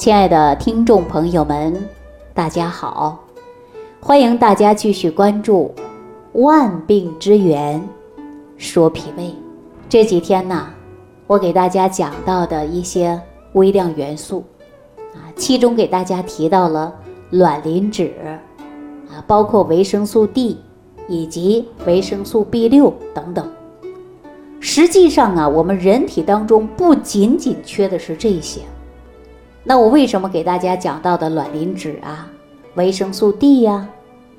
亲爱的听众朋友们，大家好！欢迎大家继续关注《万病之源说脾胃》。这几天呢，我给大家讲到的一些微量元素啊，其中给大家提到了卵磷脂啊，包括维生素 D 以及维生素 B 六等等。实际上啊，我们人体当中不仅仅缺的是这些。那我为什么给大家讲到的卵磷脂啊、维生素 D 呀、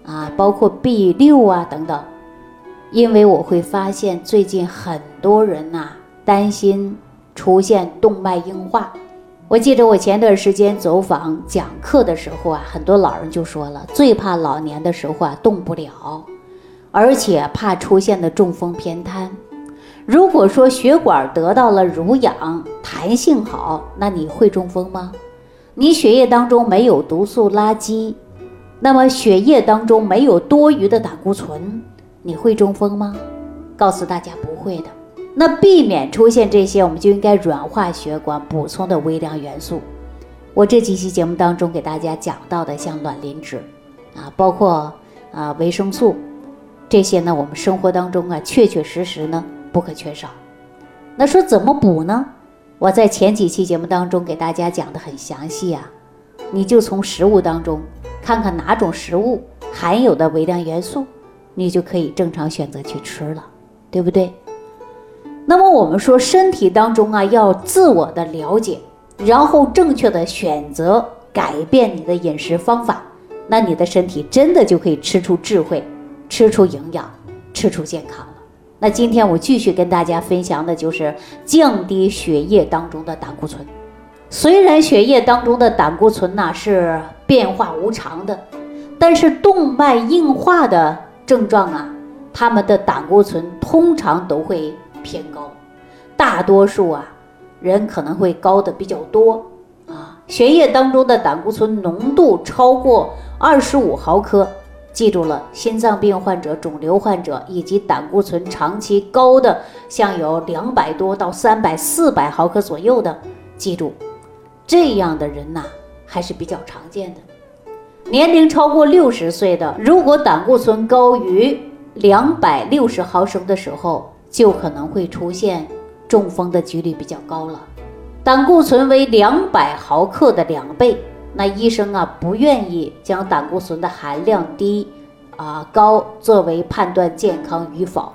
啊，包括 B 六啊等等？因为我会发现最近很多人呐担心出现动脉硬化。我记得我前段时间走访讲课的时候啊，很多老人就说了，最怕老年的时候啊动不了，而且怕出现的中风偏瘫。如果说血管得到了濡养，弹性好，那你会中风吗？你血液当中没有毒素垃圾，那么血液当中没有多余的胆固醇，你会中风吗？告诉大家不会的。那避免出现这些，我们就应该软化血管，补充的微量元素。我这几期节目当中给大家讲到的，像卵磷脂啊，包括啊维生素这些呢，我们生活当中啊确确实实呢。不可缺少。那说怎么补呢？我在前几期节目当中给大家讲的很详细啊，你就从食物当中看看哪种食物含有的微量元素，你就可以正常选择去吃了，对不对？那么我们说身体当中啊，要自我的了解，然后正确的选择改变你的饮食方法，那你的身体真的就可以吃出智慧，吃出营养，吃出健康。那今天我继续跟大家分享的就是降低血液当中的胆固醇。虽然血液当中的胆固醇呐是变化无常的，但是动脉硬化的症状啊，他们的胆固醇通常都会偏高，大多数啊人可能会高的比较多啊。血液当中的胆固醇浓度超过二十五毫克。记住了，心脏病患者、肿瘤患者以及胆固醇长期高的，像有两百多到三百、四百毫克左右的，记住，这样的人呐还是比较常见的。年龄超过六十岁的，如果胆固醇高于两百六十毫升的时候，就可能会出现中风的几率比较高了。胆固醇为两百毫克的两倍。那医生啊不愿意将胆固醇的含量低啊高作为判断健康与否，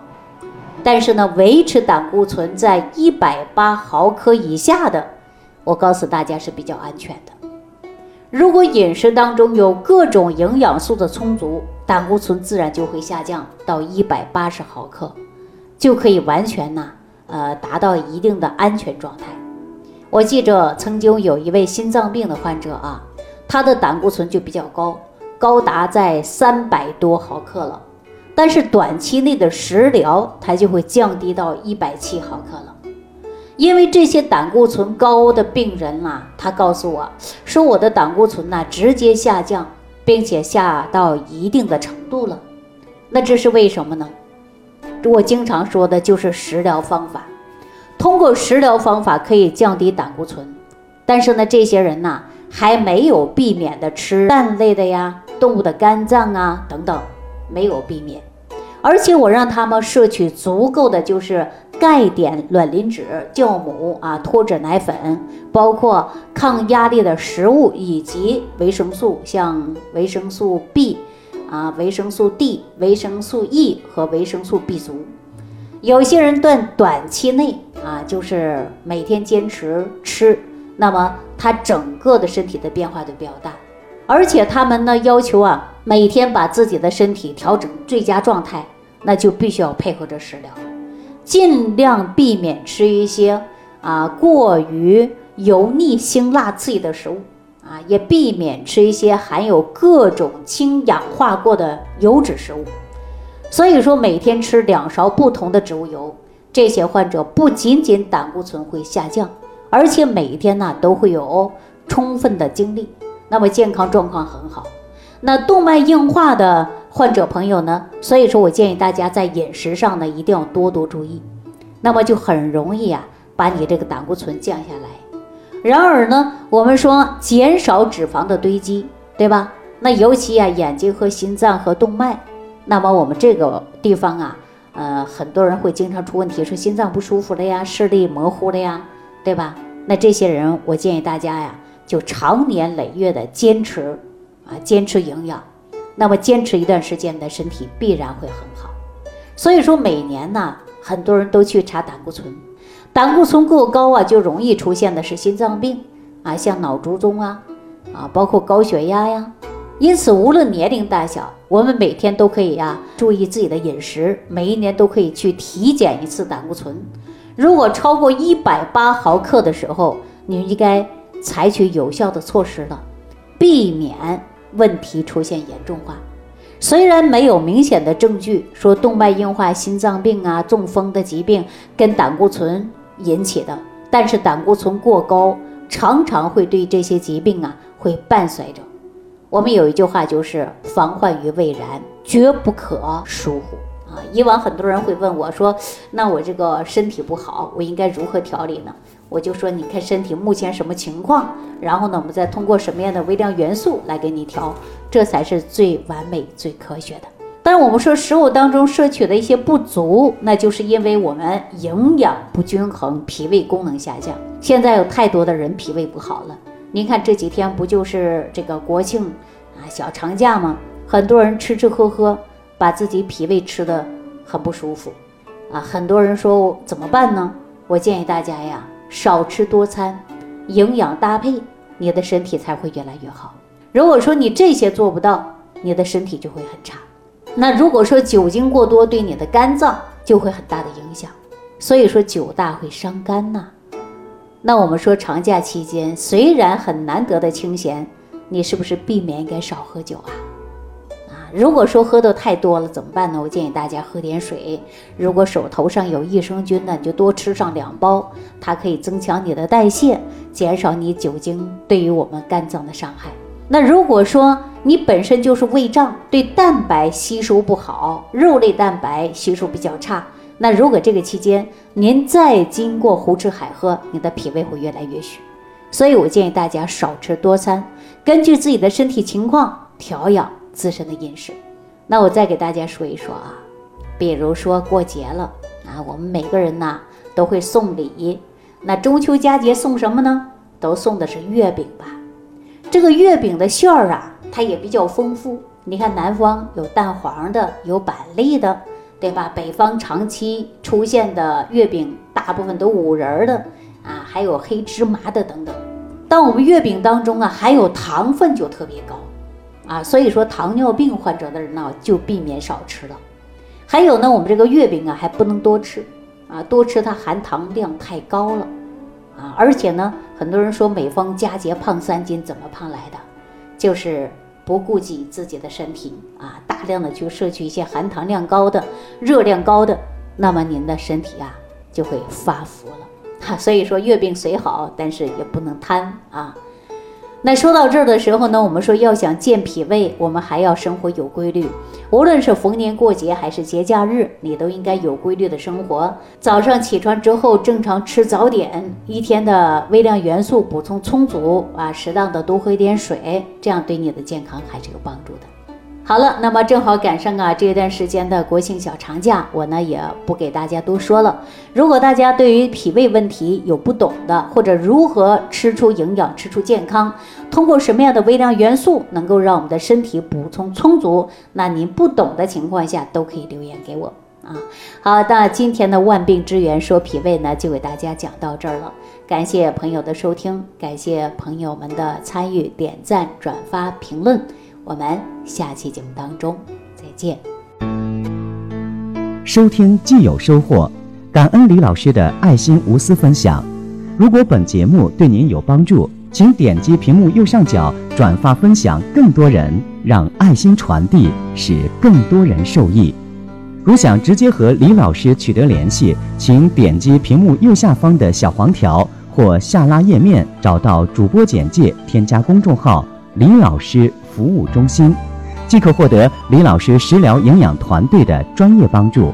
但是呢维持胆固醇在一百八毫克以下的，我告诉大家是比较安全的。如果饮食当中有各种营养素的充足，胆固醇自然就会下降到一百八十毫克，就可以完全呢呃达到一定的安全状态。我记着曾经有一位心脏病的患者啊，他的胆固醇就比较高，高达在三百多毫克了。但是短期内的食疗，它就会降低到一百七毫克了。因为这些胆固醇高的病人啊，他告诉我说，我的胆固醇呐直接下降，并且下到一定的程度了。那这是为什么呢？我经常说的就是食疗方法。通过食疗方法可以降低胆固醇，但是呢，这些人呢还没有避免的吃蛋类的呀、动物的肝脏啊等等，没有避免。而且我让他们摄取足够的就是钙碘、卵磷脂、酵母啊、脱脂奶粉，包括抗压力的食物以及维生素，像维生素 B 啊、维生素 D、维生素 E 和维生素 B 族。有些人短短期内啊，就是每天坚持吃，那么他整个的身体的变化就比较大，而且他们呢要求啊，每天把自己的身体调整最佳状态，那就必须要配合着食疗，尽量避免吃一些啊过于油腻、辛辣、刺激的食物啊，也避免吃一些含有各种氢氧化过的油脂食物。所以说，每天吃两勺不同的植物油，这些患者不仅仅胆固醇会下降，而且每一天呢都会有充分的精力，那么健康状况很好。那动脉硬化的患者朋友呢，所以说我建议大家在饮食上呢一定要多多注意，那么就很容易啊把你这个胆固醇降下来。然而呢，我们说减少脂肪的堆积，对吧？那尤其啊，眼睛和心脏和动脉，那么我们这个地方啊，呃，很多人会经常出问题，说心脏不舒服了呀，视力模糊了呀，对吧？那这些人，我建议大家呀，就长年累月的坚持啊，坚持营养，那么坚持一段时间，你的身体必然会很好。所以说，每年呢，很多人都去查胆固醇。胆固醇过高啊，就容易出现的是心脏病啊，像脑卒中啊，啊，包括高血压呀。因此，无论年龄大小，我们每天都可以呀注意自己的饮食，每一年都可以去体检一次胆固醇。如果超过一百八毫克的时候，你应该采取有效的措施了，避免问题出现严重化。虽然没有明显的证据说动脉硬化、心脏病啊、中风的疾病跟胆固醇。引起的，但是胆固醇过高常常会对这些疾病啊会伴随着。我们有一句话就是“防患于未然”，绝不可疏忽啊。以往很多人会问我说：“那我这个身体不好，我应该如何调理呢？”我就说：“你看身体目前什么情况，然后呢，我们再通过什么样的微量元素来给你调，这才是最完美、最科学的。”但是我们说食物当中摄取的一些不足，那就是因为我们营养不均衡，脾胃功能下降。现在有太多的人脾胃不好了。您看这几天不就是这个国庆啊小长假吗？很多人吃吃喝喝，把自己脾胃吃的很不舒服啊。很多人说怎么办呢？我建议大家呀，少吃多餐，营养搭配，你的身体才会越来越好。如果说你这些做不到，你的身体就会很差。那如果说酒精过多对你的肝脏就会很大的影响，所以说酒大会伤肝呐。那我们说长假期间虽然很难得的清闲，你是不是避免应该少喝酒啊？啊，如果说喝的太多了怎么办呢？我建议大家喝点水。如果手头上有益生菌呢，你就多吃上两包，它可以增强你的代谢，减少你酒精对于我们肝脏的伤害。那如果说你本身就是胃胀，对蛋白吸收不好，肉类蛋白吸收比较差，那如果这个期间您再经过胡吃海喝，你的脾胃会越来越虚。所以我建议大家少吃多餐，根据自己的身体情况调养自身的饮食。那我再给大家说一说啊，比如说过节了啊，我们每个人呐都会送礼，那中秋佳节送什么呢？都送的是月饼吧。这个月饼的馅儿啊，它也比较丰富。你看，南方有蛋黄的，有板栗的，对吧？北方长期出现的月饼，大部分都五仁儿的啊，还有黑芝麻的等等。但我们月饼当中啊，含有糖分就特别高啊，所以说糖尿病患者的人呢，就避免少吃了。还有呢，我们这个月饼啊，还不能多吃啊，多吃它含糖量太高了。啊，而且呢，很多人说每逢佳节胖三斤，怎么胖来的？就是不顾及自己的身体啊，大量的去摄取一些含糖量高的、热量高的，那么您的身体啊就会发福了。哈，所以说月饼虽好，但是也不能贪啊。那说到这儿的时候呢，我们说要想健脾胃，我们还要生活有规律。无论是逢年过节还是节假日，你都应该有规律的生活。早上起床之后，正常吃早点，一天的微量元素补充充足啊，适当的多喝一点水，这样对你的健康还是有帮助的。好了，那么正好赶上啊这段时间的国庆小长假，我呢也不给大家多说了。如果大家对于脾胃问题有不懂的，或者如何吃出营养、吃出健康，通过什么样的微量元素能够让我们的身体补充充足，那您不懂的情况下都可以留言给我啊。好，那今天的万病之源说脾胃呢，就给大家讲到这儿了。感谢朋友的收听，感谢朋友们的参与、点赞、转发、评论。我们下期节目当中再见。收听既有收获，感恩李老师的爱心无私分享。如果本节目对您有帮助，请点击屏幕右上角转发分享，更多人让爱心传递，使更多人受益。如想直接和李老师取得联系，请点击屏幕右下方的小黄条或下拉页面，找到主播简介，添加公众号“李老师”。服务中心，即可获得李老师食疗营养团队的专业帮助。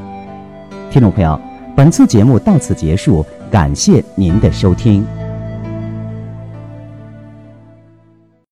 听众朋友，本次节目到此结束，感谢您的收听。